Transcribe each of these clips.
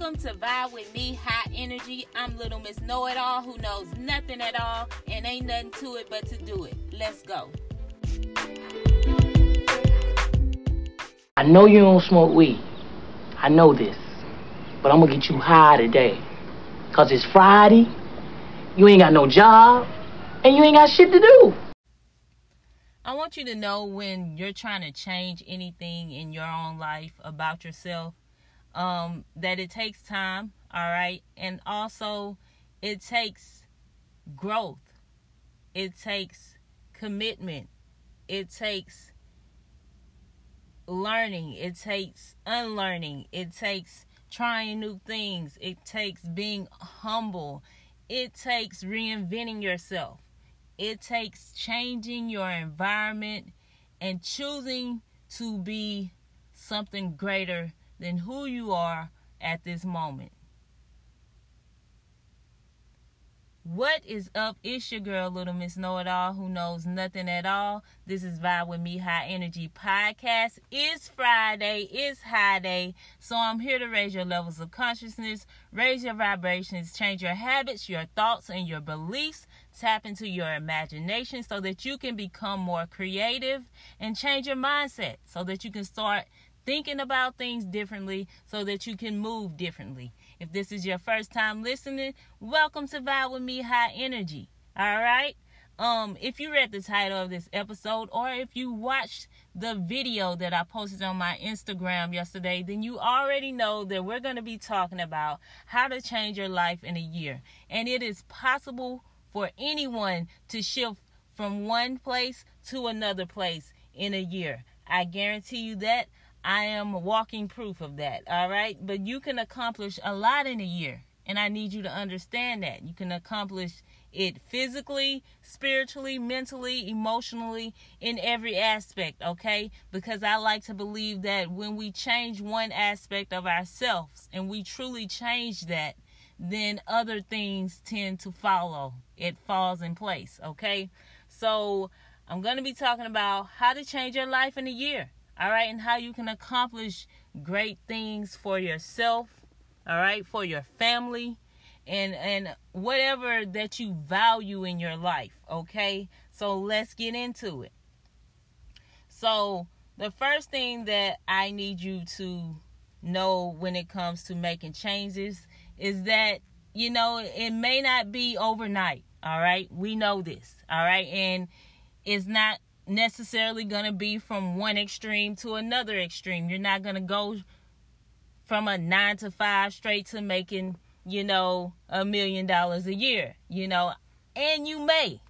Welcome to Vibe with Me, High Energy. I'm Little Miss Know It All who knows nothing at all and ain't nothing to it but to do it. Let's go. I know you don't smoke weed. I know this. But I'm gonna get you high today. Cause it's Friday, you ain't got no job, and you ain't got shit to do. I want you to know when you're trying to change anything in your own life about yourself, um, that it takes time, all right? And also, it takes growth, it takes commitment, it takes learning, it takes unlearning, it takes trying new things, it takes being humble, it takes reinventing yourself. It takes changing your environment and choosing to be something greater than who you are at this moment. What is up? It's your girl, Little Miss Know It All, who knows nothing at all. This is Vibe with Me High Energy Podcast. It's Friday, it's High Day, so I'm here to raise your levels of consciousness, raise your vibrations, change your habits, your thoughts, and your beliefs. Tap into your imagination so that you can become more creative and change your mindset so that you can start thinking about things differently so that you can move differently. If this is your first time listening, welcome to Vibe with Me High Energy. All right? Um, if you read the title of this episode or if you watched the video that I posted on my Instagram yesterday, then you already know that we're going to be talking about how to change your life in a year. And it is possible for anyone to shift from one place to another place in a year. I guarantee you that. I am walking proof of that. All right. But you can accomplish a lot in a year. And I need you to understand that. You can accomplish it physically, spiritually, mentally, emotionally, in every aspect, okay? Because I like to believe that when we change one aspect of ourselves and we truly change that, then other things tend to follow. It falls in place, okay? So I'm going to be talking about how to change your life in a year all right, and how you can accomplish great things for yourself, all right, for your family, and and whatever that you value in your life, okay? So let's get into it. So, the first thing that I need you to know when it comes to making changes is that you know it may not be overnight all right we know this all right and it's not necessarily going to be from one extreme to another extreme. You're not going to go from a nine to five straight to making, you know, a million dollars a year, you know, and you may.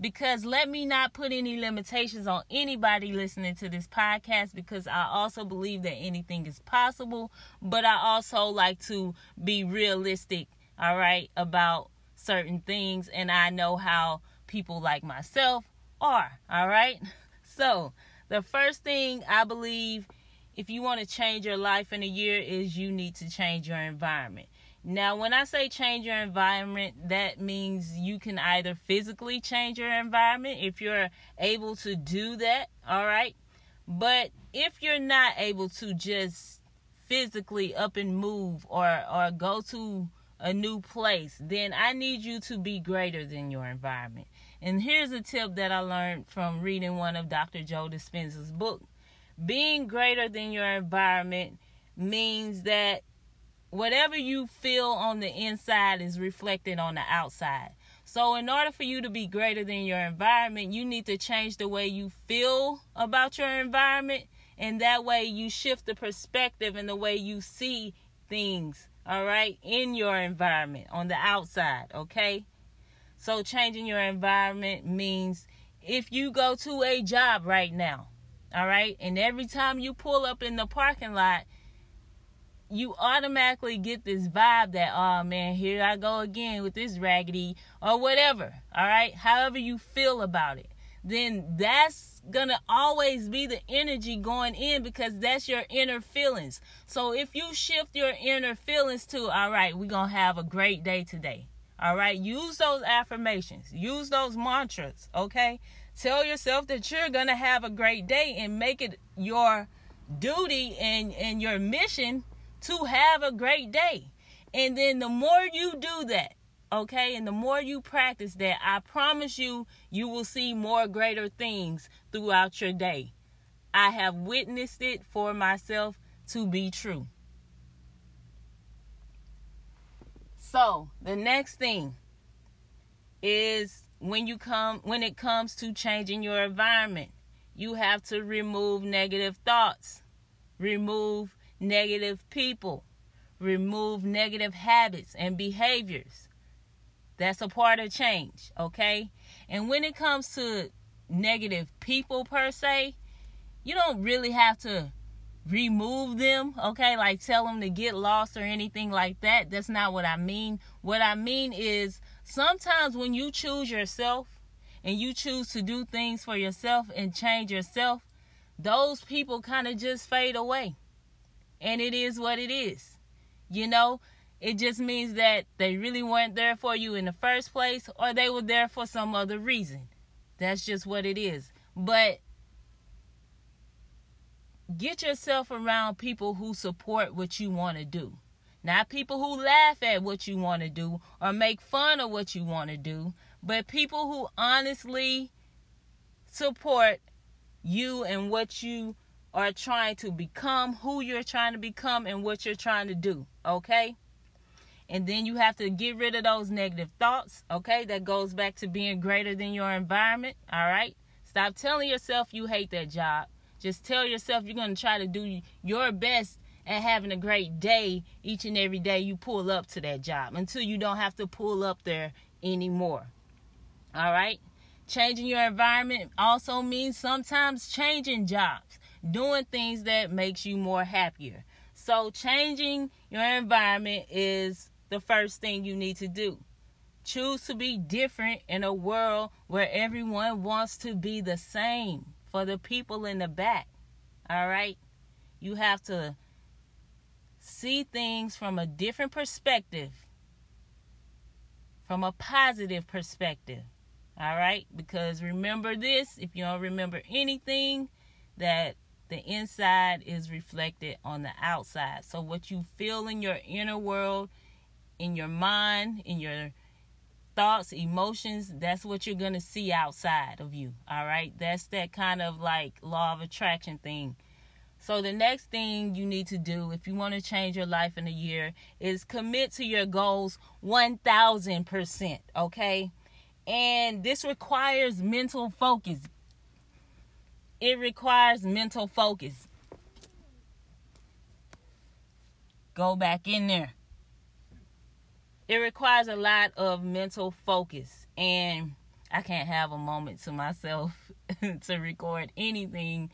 Because let me not put any limitations on anybody listening to this podcast because I also believe that anything is possible, but I also like to be realistic, all right, about certain things. And I know how people like myself are. All right. So, the first thing I believe if you want to change your life in a year is you need to change your environment. Now, when I say change your environment, that means you can either physically change your environment if you're able to do that, all right? But if you're not able to just physically up and move or or go to a new place, then I need you to be greater than your environment. And here's a tip that I learned from reading one of Dr. Joe Dispenza's book. Being greater than your environment means that whatever you feel on the inside is reflected on the outside. So, in order for you to be greater than your environment, you need to change the way you feel about your environment. And that way, you shift the perspective and the way you see things, all right, in your environment on the outside, okay? So changing your environment means if you go to a job right now, all right, and every time you pull up in the parking lot, you automatically get this vibe that, oh man, here I go again with this raggedy or whatever, all right, however you feel about it, then that's gonna always be the energy going in because that's your inner feelings. So if you shift your inner feelings to, all right, we're gonna have a great day today. All right, use those affirmations, use those mantras, okay? Tell yourself that you're going to have a great day and make it your duty and, and your mission to have a great day. And then the more you do that, okay, and the more you practice that, I promise you, you will see more greater things throughout your day. I have witnessed it for myself to be true. So, the next thing is when you come when it comes to changing your environment, you have to remove negative thoughts, remove negative people, remove negative habits and behaviors. That's a part of change, okay? And when it comes to negative people per se, you don't really have to remove them, okay? Like tell them to get lost or anything like that. That's not what I mean. What I mean is sometimes when you choose yourself and you choose to do things for yourself and change yourself, those people kind of just fade away. And it is what it is. You know, it just means that they really weren't there for you in the first place or they were there for some other reason. That's just what it is. But get yourself around people who support what you want to do. Not people who laugh at what you want to do or make fun of what you want to do, but people who honestly support you and what you are trying to become, who you're trying to become, and what you're trying to do. Okay? And then you have to get rid of those negative thoughts. Okay? That goes back to being greater than your environment. All right? Stop telling yourself you hate that job. Just tell yourself you're going to try to do your best at having a great day each and every day you pull up to that job until you don't have to pull up there anymore. All right? Changing your environment also means sometimes changing jobs, doing things that makes you more happier. So changing your environment is the first thing you need to do. Choose to be different in a world where everyone wants to be the same for the people in the back. All right? You have to see things from a different perspective, from a positive perspective. All right? Because remember this if you don't remember anything, that the inside is reflected on the outside. So, what you feel in your inner world, in your mind, in your thoughts, emotions, that's what you're going to see outside of you. All right? That's that kind of like law of attraction thing. So, the next thing you need to do if you want to change your life in a year is commit to your goals 1000%. Okay? And this requires mental focus. It requires mental focus. Go back in there it requires a lot of mental focus and I can't have a moment to myself to record anything.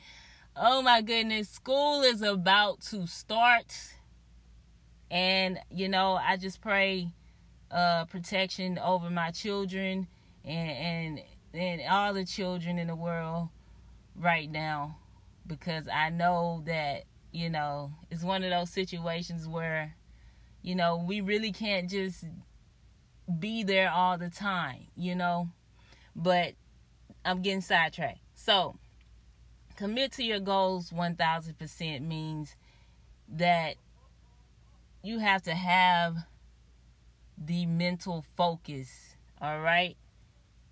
Oh my goodness, school is about to start. And you know, I just pray uh protection over my children and and and all the children in the world right now because I know that, you know, it's one of those situations where you know, we really can't just be there all the time, you know. But I'm getting sidetracked. So, commit to your goals 1000% means that you have to have the mental focus, all right?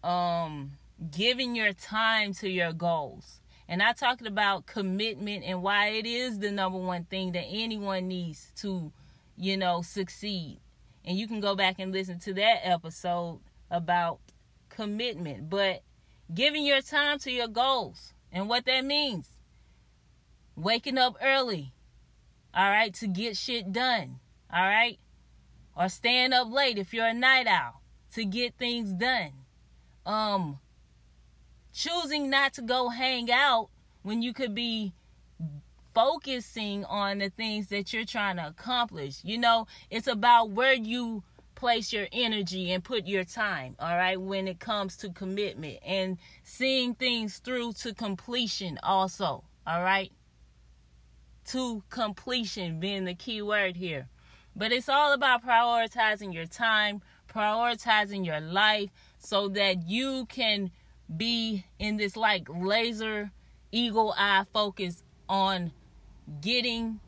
Um giving your time to your goals. And I talked about commitment and why it is the number one thing that anyone needs to you know, succeed. And you can go back and listen to that episode about commitment, but giving your time to your goals and what that means. Waking up early, all right, to get shit done, all right? Or staying up late if you're a night owl to get things done. Um choosing not to go hang out when you could be focusing on the things that you're trying to accomplish. You know, it's about where you place your energy and put your time, all right, when it comes to commitment and seeing things through to completion, also, all right? To completion being the key word here. But it's all about prioritizing your time, prioritizing your life so that you can be in this like laser eagle eye focus on getting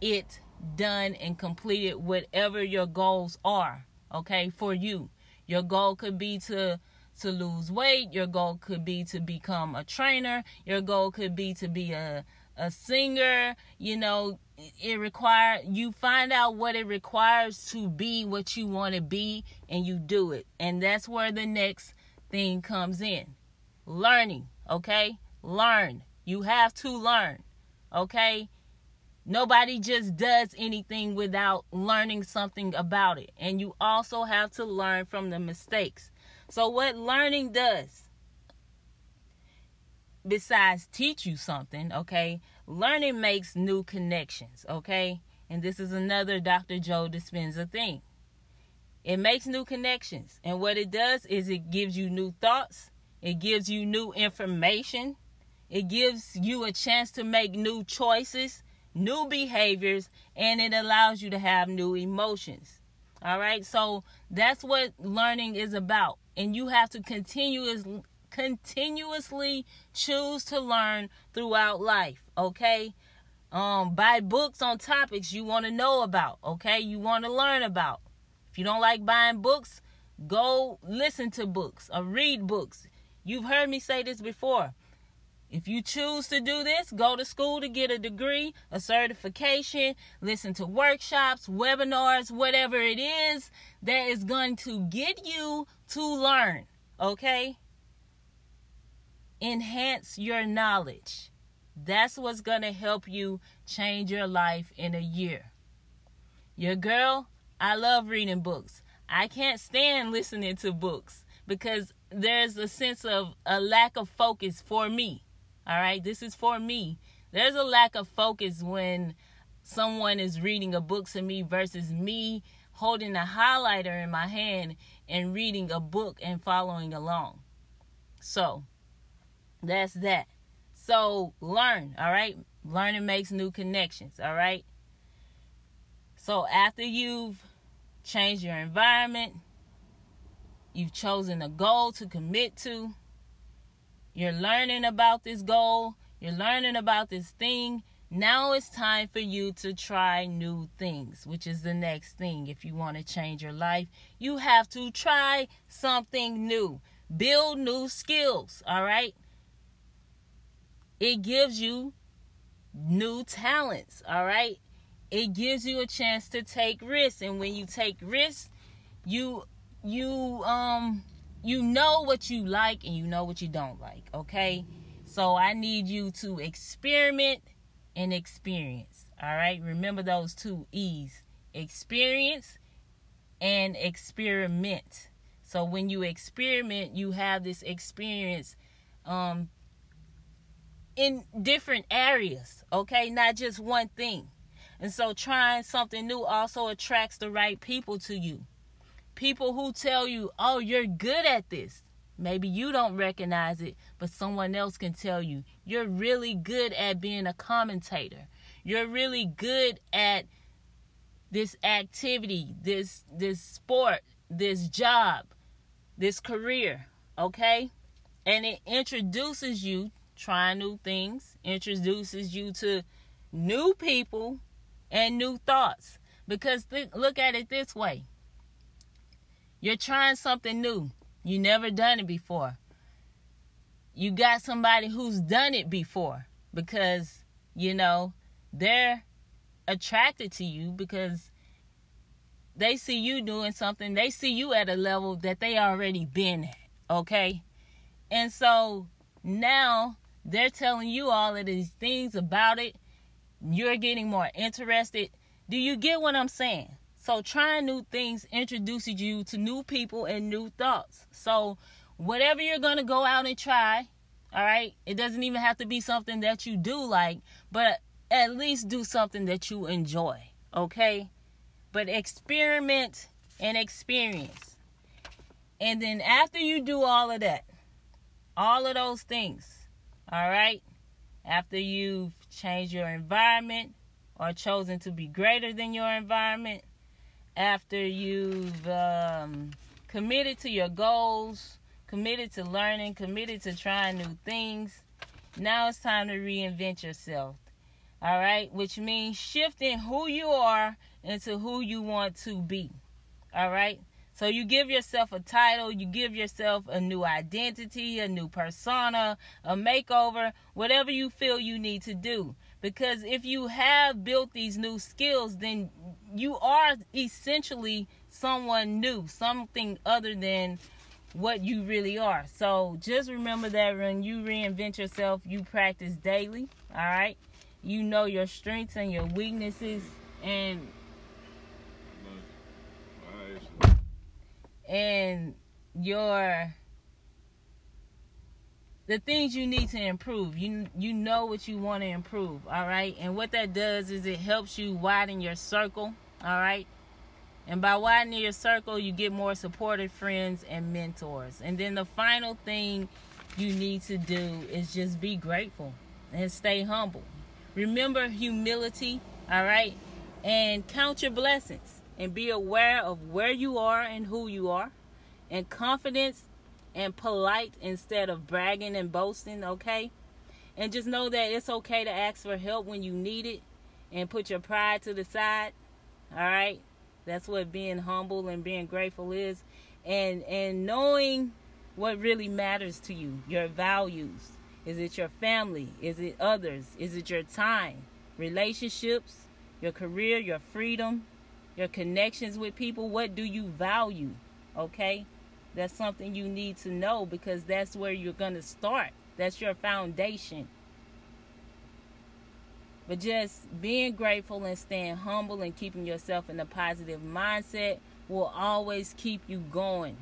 it done and completed whatever your goals are, okay, for you. Your goal could be to to lose weight, your goal could be to become a trainer, your goal could be to be a a singer, you know, it require you find out what it requires to be what you want to be and you do it. And that's where the next thing comes in. Learning, okay? Learn. You have to learn. Okay? Nobody just does anything without learning something about it. And you also have to learn from the mistakes. So, what learning does, besides teach you something, okay, learning makes new connections, okay? And this is another Dr. Joe Dispenza thing. It makes new connections. And what it does is it gives you new thoughts, it gives you new information, it gives you a chance to make new choices new behaviors, and it allows you to have new emotions. All right, so that's what learning is about, and you have to continuously continuously choose to learn throughout life. Okay, um, buy books on topics you want to know about. Okay, you want to learn about. If you don't like buying books, go listen to books or read books. You've heard me say this before. If you choose to do this, go to school to get a degree, a certification, listen to workshops, webinars, whatever it is that is going to get you to learn, okay? Enhance your knowledge. That's what's going to help you change your life in a year. Your girl, I love reading books. I can't stand listening to books because there's a sense of a lack of focus for me. All right, this is for me. There's a lack of focus when someone is reading a book to me versus me holding a highlighter in my hand and reading a book and following along. So, that's that. So, learn, all right? Learning makes new connections, all right? So, after you've changed your environment, you've chosen a goal to commit to, you're learning about this goal, you're learning about this thing. Now it's time for you to try new things, which is the next thing. If you want to change your life, you have to try something new, build new skills, all right? It gives you new talents, all right? It gives you a chance to take risks, and when you take risks, you you um you know what you like and you know what you don't like, okay? So I need you to experiment and experience. All right? Remember those two E's. Experience and experiment. So when you experiment, you have this experience um in different areas, okay? Not just one thing. And so trying something new also attracts the right people to you people who tell you, oh, you're good at this. Maybe you don't recognize it, but someone else can tell you, you're really good at being a commentator. You're really good at this activity, this this sport, this job, this career, okay? And it introduces you trying new things, introduces you to new people and new thoughts. Because th- look at it this way you're trying something new. You never done it before. You got somebody who's done it before because, you know, they're attracted to you because they see you doing something. They see you at a level that they already been at, okay? And so now they're telling you all of these things about it. You're getting more interested. Do you get what I'm saying? So trying new things introduces you to new people and new thoughts. So whatever you're going to go out and try, all right? It doesn't even have to be something that you do like, but at least do something that you enjoy, okay? But experiment and experience. And then after you do all of that, all of those things, all right? After you've changed your environment or chosen to be greater than your environment, after you've um, committed to your goals, committed to learning, committed to trying new things, now it's time to reinvent yourself. All right, which means shifting who you are into who you want to be. All right. So you give yourself a title, you give yourself a new identity, a new persona, a makeover, whatever you feel you need to do. Because if you have built these new skills, then you are essentially someone new, something other than what you really are. So just remember that when you reinvent yourself, you practice daily. All right. You know your strengths and your weaknesses and and your the things you need to improve. You you know what you want to improve, all right? And what that does is it helps you widen your circle, all right? And by widening your circle, you get more supportive friends and mentors. And then the final thing you need to do is just be grateful and stay humble. Remember humility, all right? And count your blessings and be aware of where you are and who you are. And confidence and polite instead of bragging and boasting, okay? And just know that it's okay to ask for help when you need it and put your pride to the side. All right? That's what being humble and being grateful is. And and knowing what really matters to you, your values. Is it your family? Is it others? Is it your time? Relationships, your career, your freedom, your connections with people? What do you value? Okay? That's something you need to know because that's where you're going to start. That's your foundation. But just being grateful and staying humble and keeping yourself in a positive mindset will always keep you going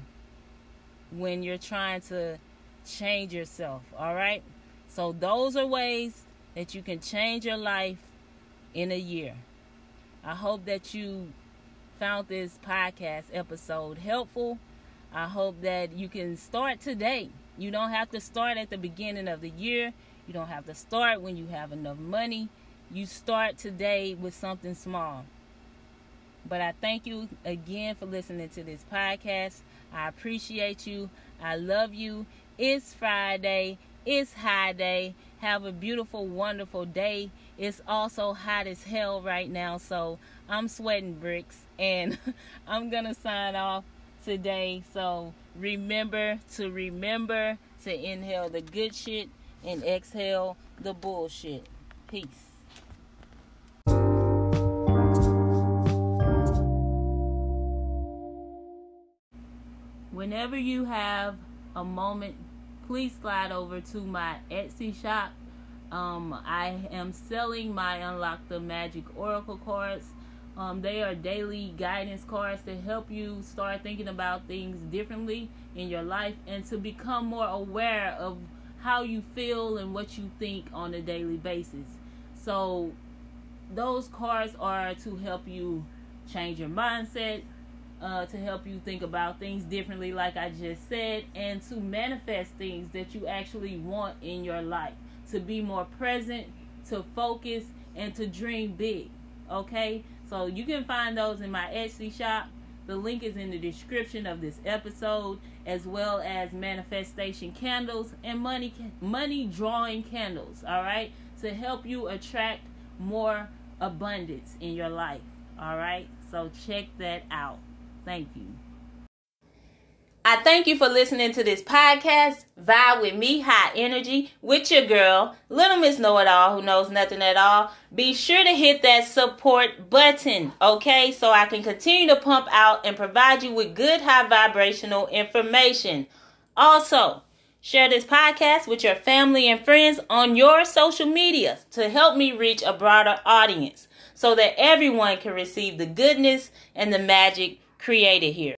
when you're trying to change yourself. All right? So, those are ways that you can change your life in a year. I hope that you found this podcast episode helpful I hope that you can start today. You don't have to start at the beginning of the year. You don't have to start when you have enough money. You start today with something small. But I thank you again for listening to this podcast. I appreciate you. I love you. It's Friday. It's high day. Have a beautiful, wonderful day. It's also hot as hell right now, so I'm sweating bricks. And I'm going to sign off today. So remember to remember to inhale the good shit and exhale the bullshit. Peace. Whenever you have a moment, please slide over to my Etsy shop. Um, I am selling my Unlock the Magic Oracle cards um, they are daily guidance cards to help you start thinking about things differently in your life and to become more aware of how you feel and what you think on a daily basis. So, those cards are to help you change your mindset, uh, to help you think about things differently, like I just said, and to manifest things that you actually want in your life, to be more present, to focus, and to dream big. Okay? So you can find those in my Etsy shop. The link is in the description of this episode, as well as manifestation candles and money money drawing candles. All right, to help you attract more abundance in your life. All right, so check that out. Thank you. I thank you for listening to this podcast, Vibe with me, High Energy, with your girl, Little Miss Know It All, who knows nothing at all. Be sure to hit that support button, okay, so I can continue to pump out and provide you with good, high vibrational information. Also, share this podcast with your family and friends on your social media to help me reach a broader audience so that everyone can receive the goodness and the magic created here.